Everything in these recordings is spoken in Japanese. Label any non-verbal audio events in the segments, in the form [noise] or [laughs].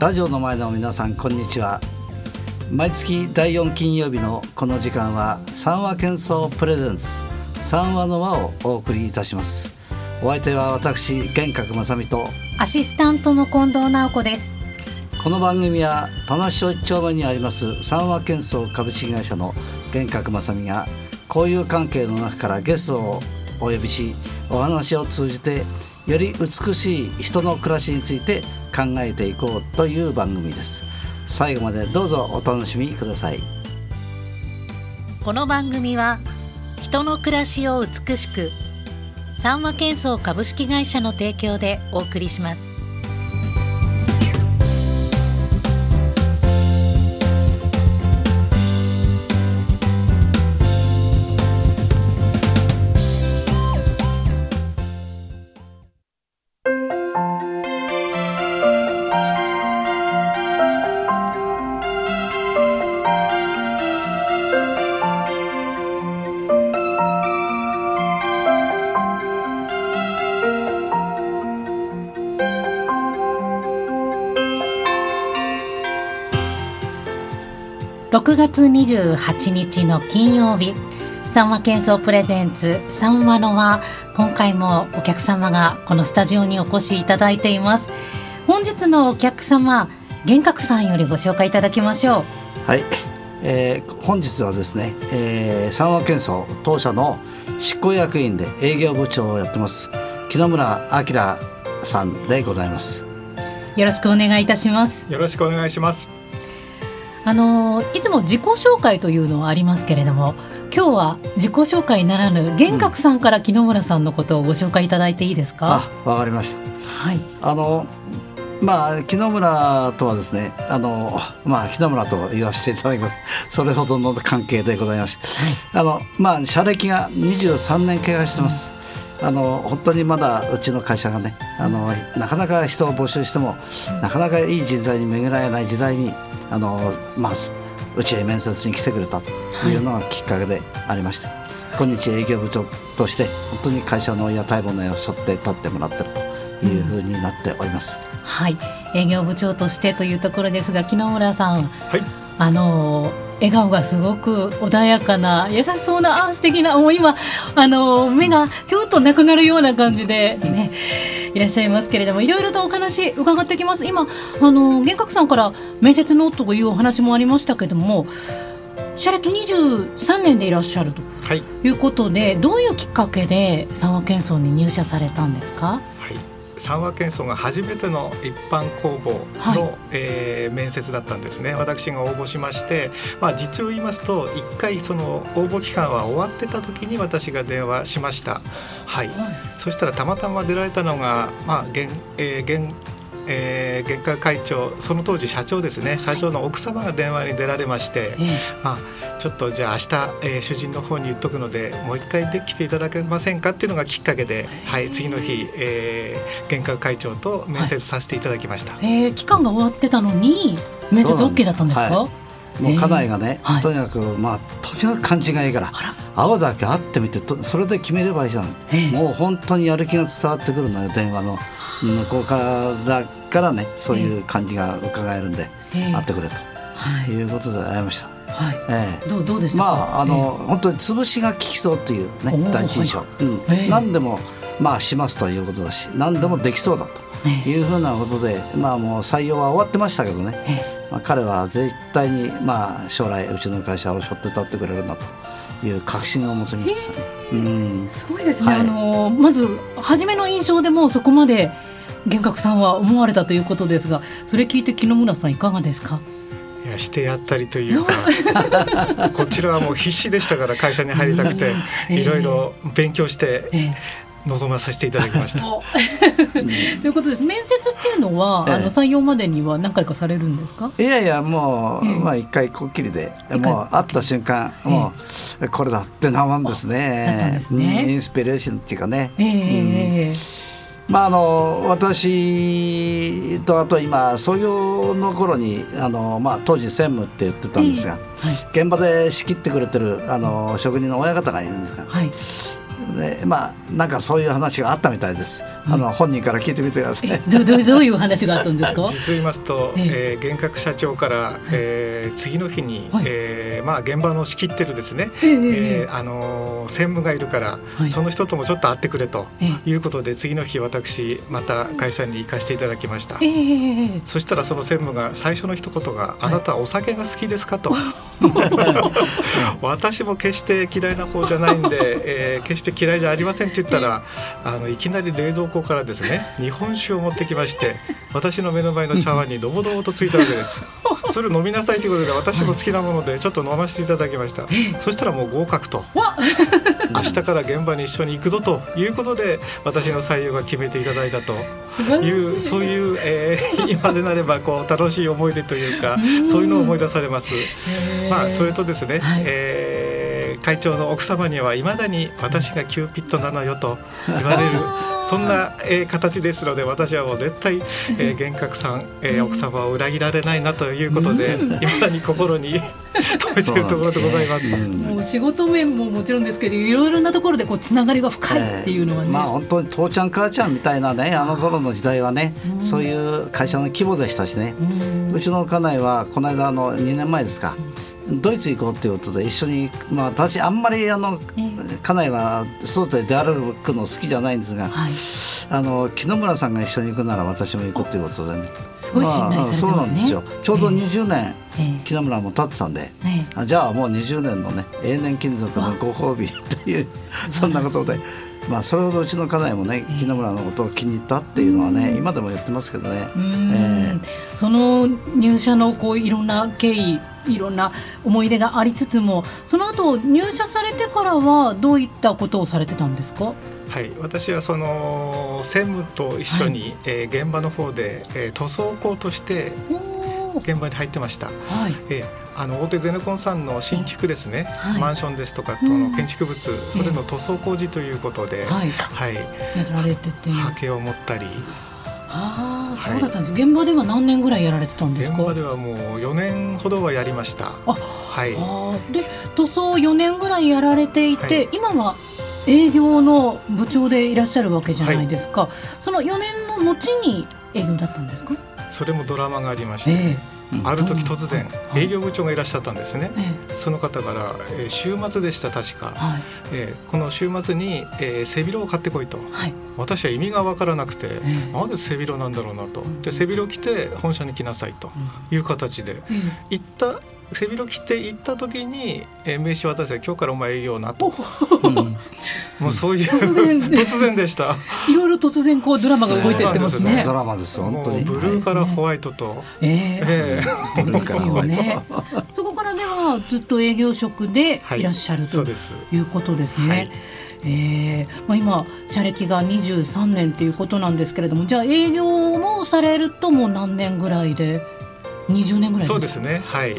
ラジオの前の皆さんこんにちは。毎月第4金曜日のこの時間は三話喧騒プレゼンツ三話の輪をお送りいたします。お相手は私玄格正美とアシスタントの近藤直子です。この番組は田無町一丁目にあります三和建装株式会社の玄格正美が交友関係の中からゲストをお呼びしお話を通じてより美しい人の暮らしについて考えていこうという番組です。最後までどうぞお楽しみください。この番組は人の暮らしを美しく三和建装株式会社の提供でお送りします。6月28日の金曜日。三和建装プレゼンツ三和のは今回もお客様がこのスタジオにお越しいただいています。本日のお客様玄格さんよりご紹介いただきましょう。はい、えー、本日はですね、えー、三和建装当社の執行役員で営業部長をやってます木野村明さんでございます。よろしくお願いいたします。よろしくお願いしますあのいつも自己紹介というのはありますけれども今日は自己紹介ならぬ玄格さんから木野村さんのことをご紹介いただいていいですか？あわかりました。はい。あのまあ木野村とはですねあのまあ木野村と言わせていただきます。それほどの関係でございまして、はい、あのまあ社歴が23年経過してます、うん、あの本当にまだうちの会社がねあのなかなか人を募集してもなかなかいい人材に巡られない時代にあのまあうちへ面接に来てくれたとい。うのがきっかけでありまして、はい、今日営業部長として本当に会社の屋台骨を背負って立ってもらってるというふうになっております。うん、はい。営業部長としてというところですが木野村さん、はい、あの笑顔がすごく穏やかな優しそうなあ素敵なもう今あの目がぴょっとなくなるような感じでねいらっしゃいますけれどもいろいろとお話伺ってきます。今あの幻覚さんから面接のというお話もありましたけれども社歴23年でいらっしゃるとい。うことで、はい、どういうきっかけで三和建装に入社されたんですか？三和建装が初めての一般公募の、はい、えー、面接だったんですね。私が応募しまして、まあ、実を言いますと1回その応募期間は終わってた時に私が電話しました。はい、はい、そしたらたまたま出られたのが、まあ現えー、現えー、月下会長その当時社長ですね。社長の奥様が電話に出られまして、まあ、ちょっとじゃあ明日、えー、主人の方に言っとくのでもう一回で来ていただけませんかっていうのがきっかけで、はい、次の日、えー、玄関会長と面接させていただきました、はい、えー、期間が終わってたのに面接 OK だったんですか？もう家内がね、えー、とにかく、まあとにかく感じがいいから会うだけ会ってみてとそれで決めればいいじゃん、えー、もう本当にやる気が伝わってくるのよ電話の向こうからからねそういう感じが伺えるんで、えー、会ってくれと、い。うことで会いました。はい、えー、どうどうでしたまああの、えー、本当に潰しが効きそうというね第一印象、はい、う。ん、えー、何でもまあしますということだし何でもできそうだというふうなことで、まあもう採用は終わってましたけどね、まあ、彼は絶対にまあ将来うちの会社を背負って立ってくれるんだという確信を持ちましたね。うん、すごいですね、はい、あのまず初めの印象でもそこまで幻覚さんは思われたということですがそれ聞いて木野村さんいかがですか？いやしてやったりというか [laughs] こちらはもう必死でしたから会社に入りたくて、[laughs] いろいろ勉強して、臨まさせていただきました。[laughs] ということです。面接っていうのは、ええ、あの採用までには何回かされるんですか？いやいやもう、え、まあ一回こっきりで、もう会った瞬間、もうこれだってなもんですね。ですね、インスピレーションっていうかね。えー、うんまあ、あの私とあと今創業の頃にあの、まあ、当時専務って言ってたんですが、はい、現場で仕切ってくれてるあの職人の親方がいるんですが、はい、でまあなんかそういう話があったみたいです。あの本人から聞いてみてください。どどどういう話があったんですか？[laughs] 実を言いますと、えー、幻覚社長から、えー、次の日に、はい、えー、まあ現場の仕切ってるですね、えー、えー、あの専務がいるから、はい、その人ともちょっと会ってくれとい。うことで、次の日私また会社に行かせていただきました。えー、そしたらその専務が最初の一言が、あなたお酒が好きですか？と。[laughs] [laughs] 私も決して嫌いな方じゃないんで、えー、決して嫌いじゃありませんって言ったらあのいきなり冷蔵庫からですね日本酒を持ってきまして私の目の前の茶碗にドボドボとついたわけです。[laughs] それを飲みなさいということで私も好きなものでちょっと飲ませていただきました。そしたらもう合格と。[laughs] 明日から現場に一緒に行くぞということで私の採用が決めていただいたと。い。うそういう、えー、今でなればこう楽しい思い出というかそういうのを思い出されます。まあそれとですね、はい、えー会長の奥様にはいまだに私がキューピッドなのよと言われる [laughs] そんな、えー、形ですので私はもう絶対、えー、幻覚さん、えー、奥様を裏切られないなということでいまだに心に [laughs] 止めているところでございます。もう仕事面ももちろんですけどいろいろなところでこうつながりが深いっていうのはね、えー、まあ本当に父ちゃん母ちゃんみたいなねあの頃の時代はね、うん、そういう会社の規模でしたしね、うん、うちの家内はこの間あの2年前ですか、ドイツ行こうっていうことで一緒に、まあ、私あんまりあの、家内は外で出歩くの好きじゃないんですが、はい、あの木野村さんが一緒に行くなら私も行くっていうことでね。すごい信頼されてますね、まあ、そうなんですよ。ちょうど20年、えー、木野村も経ってたんで、えー、じゃあもう20年のね永年金属のご褒美というそんなことで。まあ、それほどうちの家内もね木野村のことを気に入ったっていうのはね、今でも言ってますけどね、えー、その入社のこういろんな経緯いろんな思い出がありつつもその後入社されてからはどういったことをされてたんですか？はい、私はその専務と一緒に、はい、えー、現場の方で、えー、塗装工として現場に入ってました。はい、えーあの大手ゼネコンさんの新築ですね、はい、マンションですとかとの建築物、うん、それの塗装工事ということで、はい、はい、やられてて、ハケを持ったり。ああ、そうだったんです、はい、現場では何年ぐらいやられてたんですか？現場ではもう4年ほどはやりました。あ、はい。で、塗装4年ぐらいやられていて、はい、今は営業の部長でいらっしゃるわけじゃないですか。はい、その4年の後に営業だったんですか？それもドラマがありまして、えーある時突然営業部長がいらっしゃったんですね、その方から、えー、週末でした確か、はい、えー、この週末に、えー、背広を買ってこいと、はい、私は意味が分からなくて、えー、なぜ背広なんだろうなと。で背広着て本社に来なさいという形で、行った背広着て行った時に、えー、名刺渡して今日からお前営業なと、うん、[laughs] もうそういう突然。突然でした。いろいろ突然こうドラマが動いてってますね。ドラマです本当に。ブルーからホワイトと、えー、えー、ブルーからホワイト、そこからではずっと営業職でい。らっしゃる、はい、ということですね、はい。えー。まあ、今社歴が23年ということなんですけれどもじゃあ営業もされるともう何年ぐらいで？20年ぐらいそうですね。はい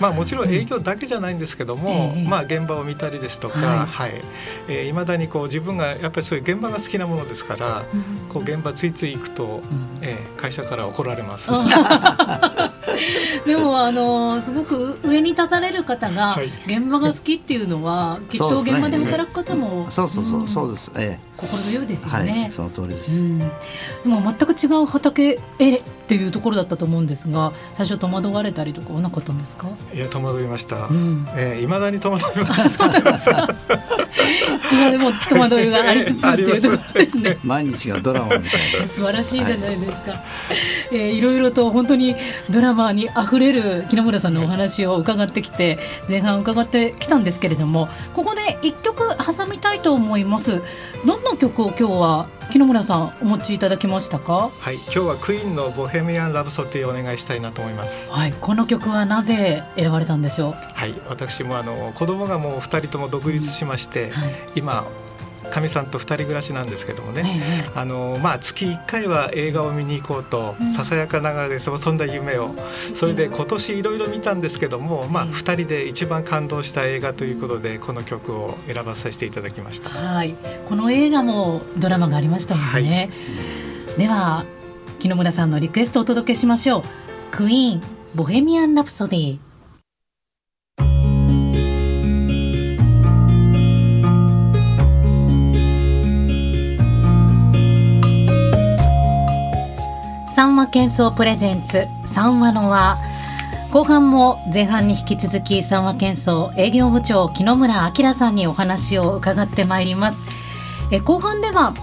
まあ、もちろん営業だけじゃないんですけども、うん、まあ、現場を見たりですとか、はい。はい。えー、未だにこう自分がやっぱりそういう現場が好きなものですから、うん、こう現場ついつい行くと、うん、えー、会社から怒られます。[laughs] でもあのすごく上に立たれる方が現場が好きっていうのは、はい、きっと現場で働く方も、そうそうそうそうです、ええ。心強いですよね、はい、その通りです、うん、でも全く違う畑へっていうところだったと思うんですが最初戸惑われたりとかはなかったんですか？いや戸惑いました、うん、えー、未だに戸惑います。今でも戸惑いがありつつっていうところですね。[laughs] 毎日がドラマみたいな。素晴らしいじゃないですか、はい、えー、いろいろと本当にドラマにあふれる木村さんのお話を伺ってきて前半伺ってきたんですけれどもここで一曲挟みたいと思います。どんな曲を今日は木村さんお持ちいただきましたか？はい今日はクイーンのボヘミアンラブソティをお願いしたいなと思います。はいこの曲はなぜ選ばれたんでしょう？はい私もあの子供がもう二人とも独立しまして、うんはい、今かみさんと2人暮らしなんですけどもね、あのまあ、月1回は映画を見に行こうと、ささやかながらでそんな夢を。それで今年いろいろ見たんですけども、まあ、2人で一番感動した映画ということでこの曲を選ばさせていただきました。はい。この映画もドラマがありましたもんね、はい、では木野村さんのリクエストをお届けしましょう。クイーンボヘミアン・ラプソディ三話喧騒プレゼンツ三話の輪。後半も前半に引き続き三和喧騒営業部長木野村明さんにお話を伺ってまいります。え後半では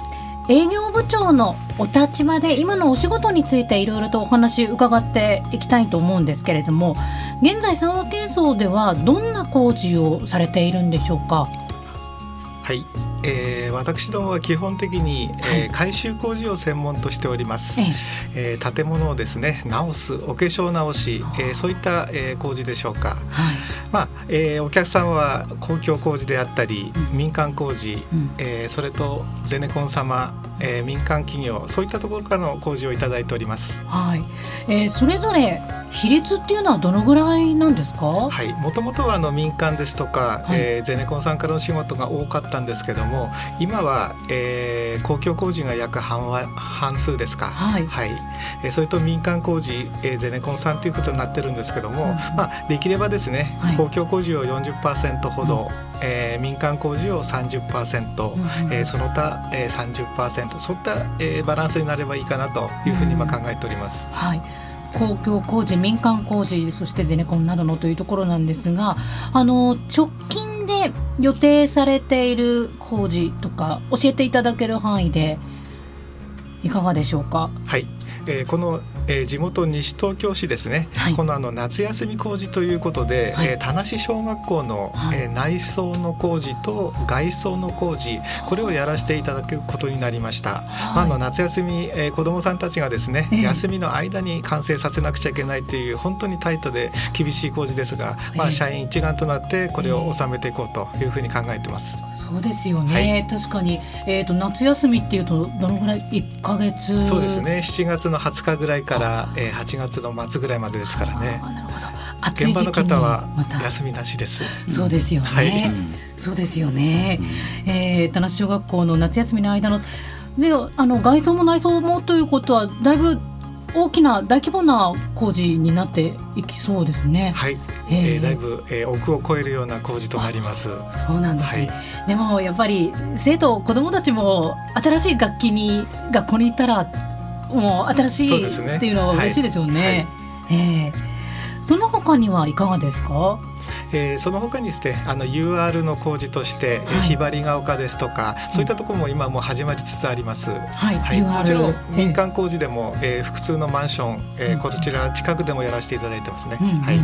営業部長のお立場で今のお仕事についていろいろとお話伺っていきたいと思うんですけれども現在三和建装ではどんな工事をされているんでしょうか？はい、えー、私どもは基本的に、はい、えー、改修工事を専門としております、えー、建物をですね直すお化粧直し、えー、そういった、えー、工事でしょうか、はい、まあ、えー、お客さんは公共工事であったり、うん、民間工事、うん、えー、それとゼネコン様えー、民間企業そういったところからの工事をいただいております。はい、えー、それぞれ比率っていうのはどのぐらいなんですか？はい、もともとはあの民間ですとか、はい、えー、ゼネコンさんからの仕事が多かったんですけども、今は、えー、公共工事が約半は半数ですか。はい。はい。えー、それと民間工事、えー、ゼネコンさんということになってるんですけども、うん、まあできればですね、はい、公共工事を40%ほど、うんえー、民間工事を30%、うん、えー、その他、えー、30%そういった、えー、バランスになればいいかなというふうに今考えております。はい公共工事民間工事そしてゼネコンなどのというところなんですがあの直近で予定されている工事とか教えていただける範囲でいかがでしょうか？はいえー、このえー、地元西東京市ですね、はい、このあの夏休み工事ということで、はい、えー、田無小学校の、はい、えー、内装の工事と外装の工事これをやらせていただくことになりました、まあ、あの夏休み、えー、子どもさんたちがですね、えー、休みの間に完成させなくちゃいけないという本当にタイトで厳しい工事ですが、まあ、社員一丸となってこれを収めていこうというふうに考えてます。そうですよね、確かに、えーと、夏休みっていうとどのぐらい？1か月？そうですね。7月の20日ぐらいから、えー、8月の末ぐらいまでですからね。なるほど現場の方は休みなしです。そうですよね。はい、そうですよね。えー、田無小学校の夏休みの間のであの外装も内装もということはだいぶ大きな大規模な工事になっていきそうですね。はい。えー、だいぶ、えー、億を超えるような工事となります。そうなんですね。はい、でもやっぱり生徒子どもたちも新しい楽器に学校に行ったらもう新しいっていうのは嬉しいでしょうね。うねはい、えー、その他にはいかがですか？えー、その他にですねあの UR の工事として、はい、ひばりが丘ですとかそういったところも今もう始まりつつあります。はい、はい、もちろん民間工事でも、えー、複数のマンション、えー、こちら近くでもやらせていただいてますね。はい、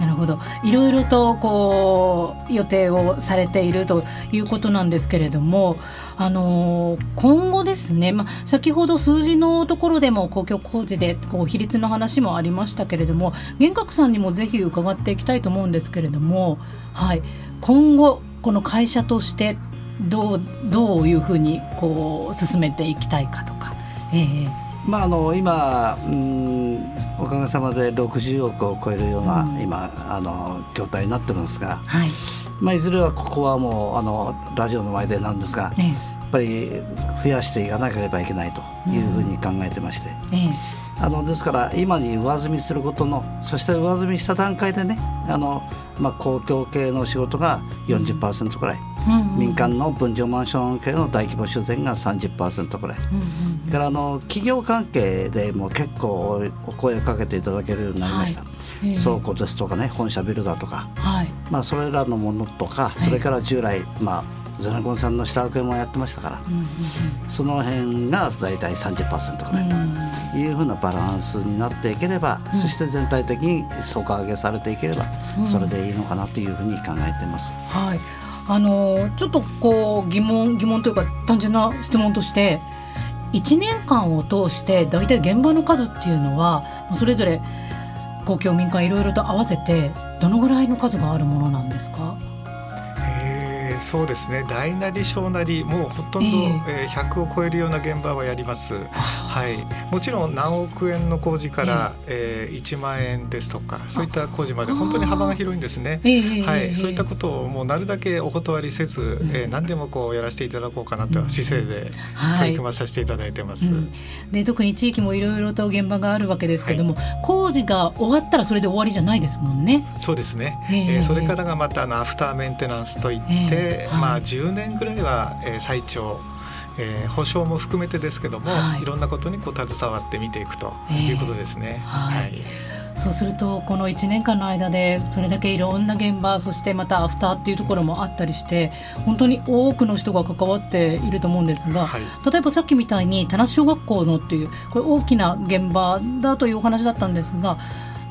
なるほど。いろいろとこう予定をされているということなんですけれども。あの今後ですね、まあ、先ほど数字のところでも公共工事でこう比率の話もありましたけれども玄格さんにもぜひ伺っていきたいと思うんですけれども、はい、今後この会社としてどうどういうふうにこう進めていきたいかとか。えーまあ、あの今、うん、おかげさまで60億を超えるような、うん、今あの業態になってるんですが、はい。まあ、いずれはここはもうあのラジオの前でなんですが、ええ、やっぱり増やしていかなければいけないというふうに考えてまして、うんえ、あのですから今に上積みすることのそして上積みした段階でねあの、まあ、公共系の仕事が40%くらい、うんうん、民間の分譲マンション系の大規模修繕が30%くらい、うんうん、からあの企業関係でも結構お声をかけていただけるようになりました。はい。倉庫ですとかね本社ビルだとか、はい、まあ、それらのものとかそれから従来、まあゼネコンさんの下請けもやってましたから、その辺が大体30%ぐらいというふうなバランスになっていければ、うん、そして全体的に底上げされていければ、それでいいのかなというふうに考えています。はい。あのちょっとこう疑問疑問というか単純な質問として1年間を通して大体現場の数っていうのはそれぞれ公共民間いろいろと合わせてどのぐらいの数があるものなんですか？そうですね。大なり小なりもうほとんど、えー、100を超えるような現場はやります、はい、もちろん何億円の工事から、えー、えー、1万円ですとかそういった工事まで本当に幅が広いんですね、はい、そういったことをもうなるだけお断りせず、うん、えー、何でもこうやらせていただこうかなという姿勢で取り組まさせていただいてます、はいうん、で特に地域もいろいろと現場があるわけですけども、はい、工事が終わったらそれで終わりじゃないですもんね。そうですね、えー、それからがまたあのアフターメンテナンスといって、まあ、10年ぐらいは、えー、最長えー、保証も含めてですけども、はい、いろんなことにこう携わって見ていくということですね。えー、はい、はい。そうするとこの1年間の間でそれだけいろんな現場そしてまたアフターっていうところもあったりして本当に多くの人が関わっていると思うんですが、はい、例えばさっきみたいに田無小学校のっていうこれ大きな現場だというお話だったんですが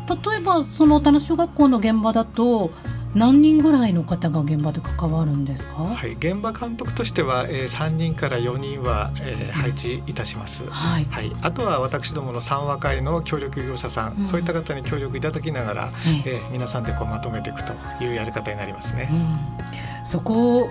例えばその田無小学校の現場だと何人ぐらいの方が現場で関わるんですか、はい、現場監督としては、えー、3人から4人は、えー、配置いたします、はい、はい、あとは私どもの三和会の協力業者さん、うん、そういった方に協力いただきながら、ええ。ー、皆さんでこうまとめていくというやり方になりますね。うん、そこ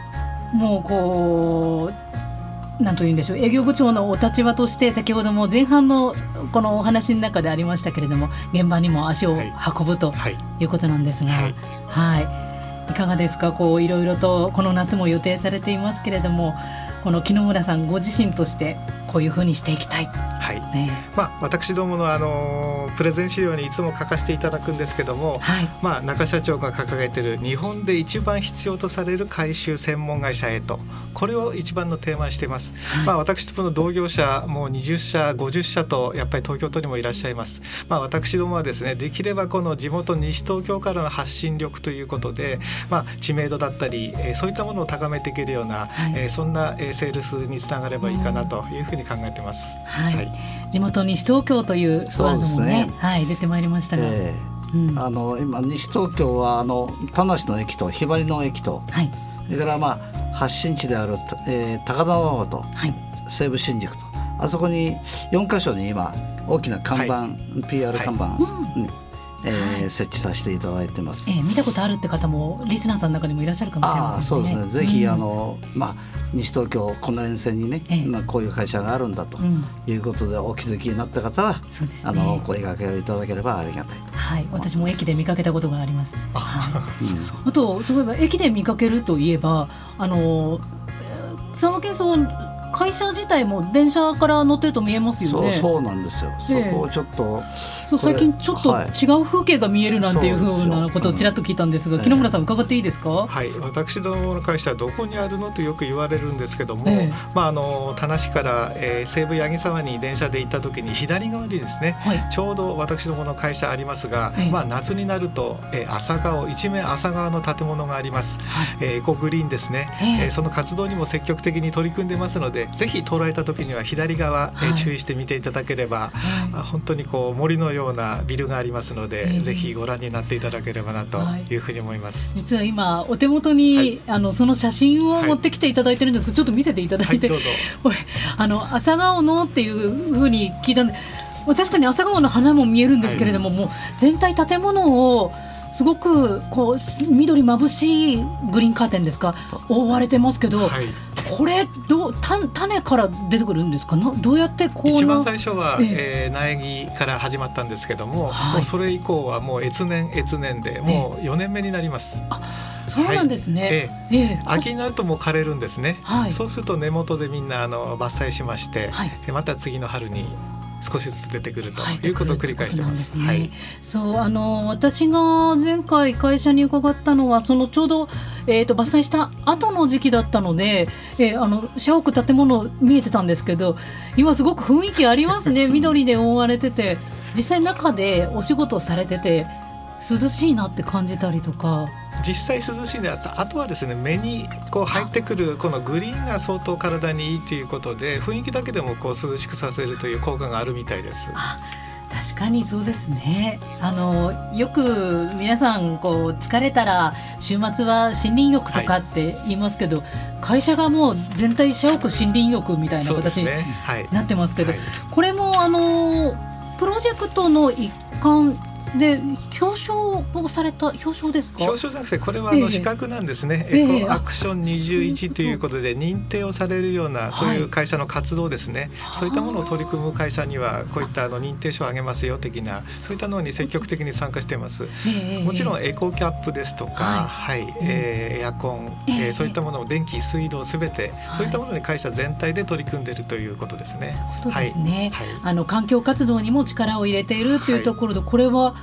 もうこうなんというんでしょう。営業部長のお立場として先ほども前半のこのお話の中でありましたけれども現場にも足を運ぶとい。うことなんですが、はい、はい、いかがですか？こういろいろとこの夏も予定されていますけれどもこの木村さんご自身としてこういうふうにしていきたい。はい。ね、まあ私どものあのプレゼン資料にいつも書かせていただくんですけども、はい、まあ中社長が掲げている日本で一番必要とされる回収専門会社へとこれを一番のテーマにしています。はい、まあ私どもの同業者もう20社50社とやっぱり東京都にもいらっしゃいます。まあ私どもはですねできればこの地元西東京からの発信力ということで、まあ知名度だったり、えー、そういったものを高めていけるような、はい、えー、そんな、えー、セールスにつながればいいかなというふうに考えてます。はい、はい、地元西東京というワードもね、ねはい、出てまいりましたが。えーうん、あの今西東京はあの田無の駅とひばりの駅と、はい、それからまあ発信地である、えー、高田馬場と、はい、西武新宿と。あそこに4か所に今大きな看板、はい、PR 看板、はい。うんえー、設置させていただいてます、えー、見たことあるって方もリスナーさんの中にもいらっしゃるかもしれませんね。そうですね。ぜひ、うん、あのまあ、西東京この沿線にね、えー、まあ、こういう会社があるんだということでお気づきになった方は、うんね、あの声掛けをいただければありがたいはい、私も駅で見かけたことがあります、はい、あとそういえば駅で見かけるといえばあの佐賀県そ会社自体も電車から乗ってると見えますよね。そうなんですよ。そこをちょっと、最近ちょっと違う風景が見えるなんていうふうなことをちらっと聞いたんですが、木、野、村さん伺っていいですか？はい、私どもの会社はどこにあるのとよく言われるんですけども、えまああの田無から、えー、西武八木沢に電車で行った時に左側にですね、はい、ちょうど私どもの会社ありますが、えまあ夏になると、えー、朝顔一面朝顔の建物があります。はい、えー、エコグリーンですね。えー、その活動にも積極的に取り組んでますので、ぜひ捉えた時には左側、はい、注意して見ていただければ、はい、本当にこう森のようなビルがありますので、えー、ぜひご覧になっていただければなとい。うふうに思います。実は今お手元に、はい、あのその写真を持ってきていただいてるんですけど、ちょっと見せていただいて、どうぞ。これあの朝顔のっていうふうに聞いたんで。確かに朝顔の花も見えるんですけれども、もう全体建物をすごくこう緑眩しいグリーンカーテンですか覆われてますけど、はい、これどうた種から出てくるんですか？などうやってこう一番最初は、ええ。ー、苗木から始まったんですけどもはい、もうそれ以降はもう越年越年でもう4年目になります。そうなんですね。はい、ええ。えー、秋になるともう枯れるんですね。はい、そうすると根元でみんなあの伐採しまして、はい、また次の春に少しずつ出てくるということを繰り返してます。ね、はい、そうあの私が前回会社に伺ったのはそのちょうどえーと、伐採した後の時期だったので、えー、あの社屋建物見えてたんですけど今すごく雰囲気ありますね。緑で覆われてて実際中でお仕事されてて涼しいなって感じたりとか。実際涼しいであった。あとはですね目にこう入ってくるこのグリーンが相当体にいいということで雰囲気だけでもこう涼しくさせるという効果があるみたいです。確かにそうですね。あのよく皆さんこう疲れたら週末は森林浴とかって言いますけど、はい、会社がもう全体社屋森林浴みたいな形になってますけど、ねはい、これもあのプロジェクトの一環で表彰をされた表彰ですか？表彰じゃなくてこれはあの資格なんですね、えー、エコアクション21ということで認定をされるようなそういう会社の活動ですね、はい、そういったものを取り組む会社にはこういったあの認定書をあげますよ的なそういったのに積極的に参加しています、えー、もちろんエコキャップですとか、はい、はい、えー、エアコン、えー、そういったものを電気水道すべて、そういったものに会社全体で取り組んでいるということですね。そうですね、はい、あの環境活動にも力を入れているというところで、これは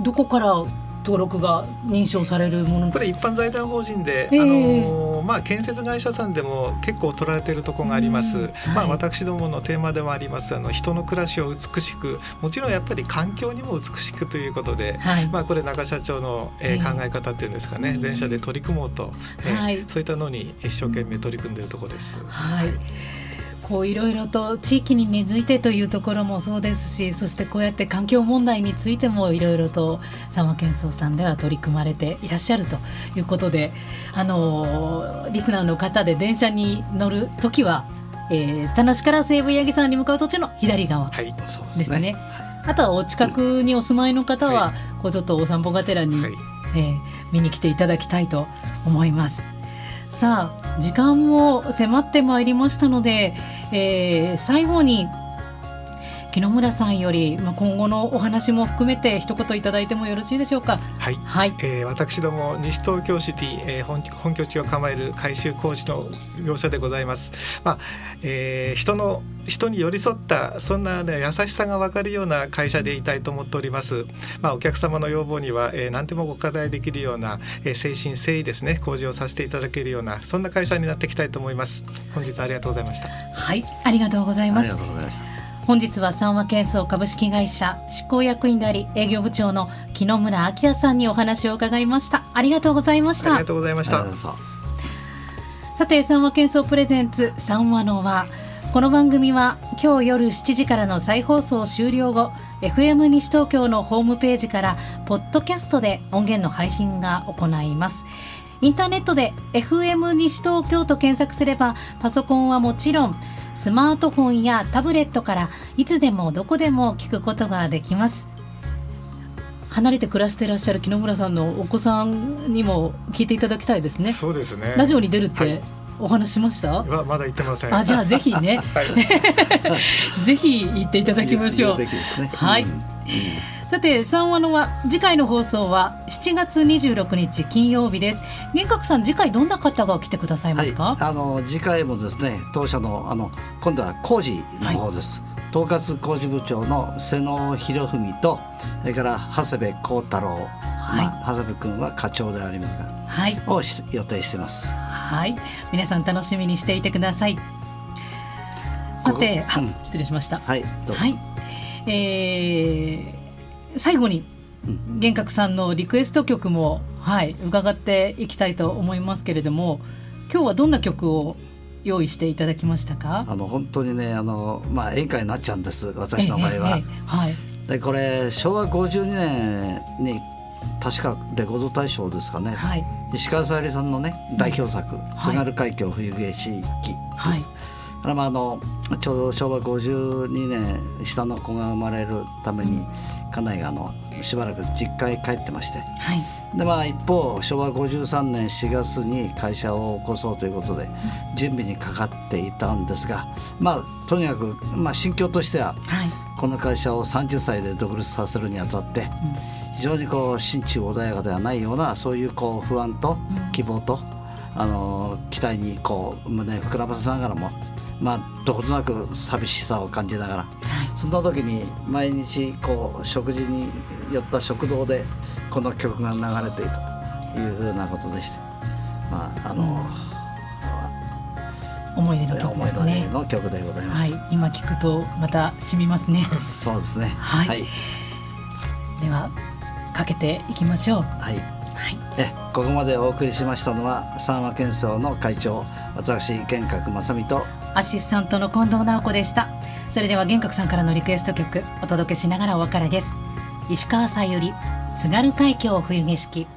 どこから登録が認証されるものこれ一般財団法人で、えー、あのまあ、建設会社さんでも結構取られているところがあります、はい、まあ、私どものテーマでもあります。あの人の暮らしを美しくもちろんやっぱり環境にも美しくということで、はい、まあ、これ中社長の、えー、考え方っていうんですかね、全社で取り組もうと、えー、はい、そういったのに一生懸命取り組んでいるところです。はいこういろいろと地域に根付いてというところもそうですしそしてこうやって環境問題についてもいろいろと三和健壮さんでは取り組まれていらっしゃるということであのリスナーの方で電車に乗る時は、えー、田無から西武八木さんに向かう途中の左側ですね。はい、あとはお近くにお住まいの方は、はい、こうちょっとお散歩がてらに、はい、えー、見に来ていただきたいと思います。さあ時間も迫ってまいりましたので、えー、最後に木野村さんより、まあ、今後のお話も含めて一言いただいてもよろしいでしょうか？はい、はい、えー、私ども西東京シティ、えー、本本拠地を構える改修工事の業者でございます。まあ、えー、人の人に寄り添ったそんな、ね、優しさが分かるような会社でいたいと思っております。まあ、お客様の要望には、えー、何でもご課題できるような、えー、誠心誠意ですね工事をさせていただけるようなそんな会社になっていきたいと思います。本日ありがとうございました。はいありがとうございます。本日は三和建装株式会社執行役員であり営業部長の木野村明さんにお話を伺いました。ありがとうございました。ありがとうございました。さて三和建装プレゼンツ三和の輪。この番組は今日夜7時からの再放送終了後 FM 西東京のホームページからポッドキャストで音源の配信が行います。インターネットで FM 西東京と検索すればパソコンはもちろんスマートフォンやタブレットからいつでもどこでも聞くことができます。離れて暮らしていらっしゃる木野村さんのお子さんにも聞いていただきたいですね。そうですね。ラジオに出るって、はい。お話しました？はまだ言ってません。あじゃあぜひね、[laughs] はい、[laughs] ぜひ言っていただきましょう、ね、はい、うんさて三話のは次回の放送は7月26日金曜日です。玄格さん次回どんな方が来てくださいますか、はい、あの次回もですね当社のあの今度は工事の方です、はい。統括工事部長の瀬野博文とそれから長谷部幸太郎、はい。まあ、長谷部君は課長でありますが、はい、を予定しています。はい。皆さん楽しみにしていてください。さて、うん、失礼しました。はい、はい、えー最後に玄格さんのリクエスト曲も、はい、伺っていきたいと思いますけれども今日はどんな曲を用意していただきましたか？あの本当にねあの、まあ、演歌になっちゃうんです私の場合は。えええ、はい、でこれ昭和52年に確かレコード大賞ですかね、はい、石川さゆりさんのね代表作「津軽海峡冬景色」です。はい、まあ、あのちょうど昭和52年下の子が生まれるために、家内があのしばらく実家へ帰ってまして、はい、でまあ一方昭和53年4月に会社を起こそうということで準備にかかっていたんですがまあとにかく、まあ、心境としては、はい、この会社を30歳で独立させるにあたって、非常にこう心中穏やかではないようなそういうこう不安と希望と、あの期待にこう胸膨らませながらもまあ、どことなく寂しさを感じながら、はい、そんな時に毎日こう食事に寄った食堂でこの曲が流れていたというふうなことでしてまああの、うん、思い出の曲ですね。の曲でございます、はい、今聞くとまた染みますね。そうですね。はい、はい、ではかけていきましょう。はい、はい、えここまでお送りしましたのは三和建装の会長私玄格正美とアシスタントの近藤直子でしたそれでは玄格さんからのリクエスト曲お届けしながらお別れです。石川さゆり津軽海峡冬景色。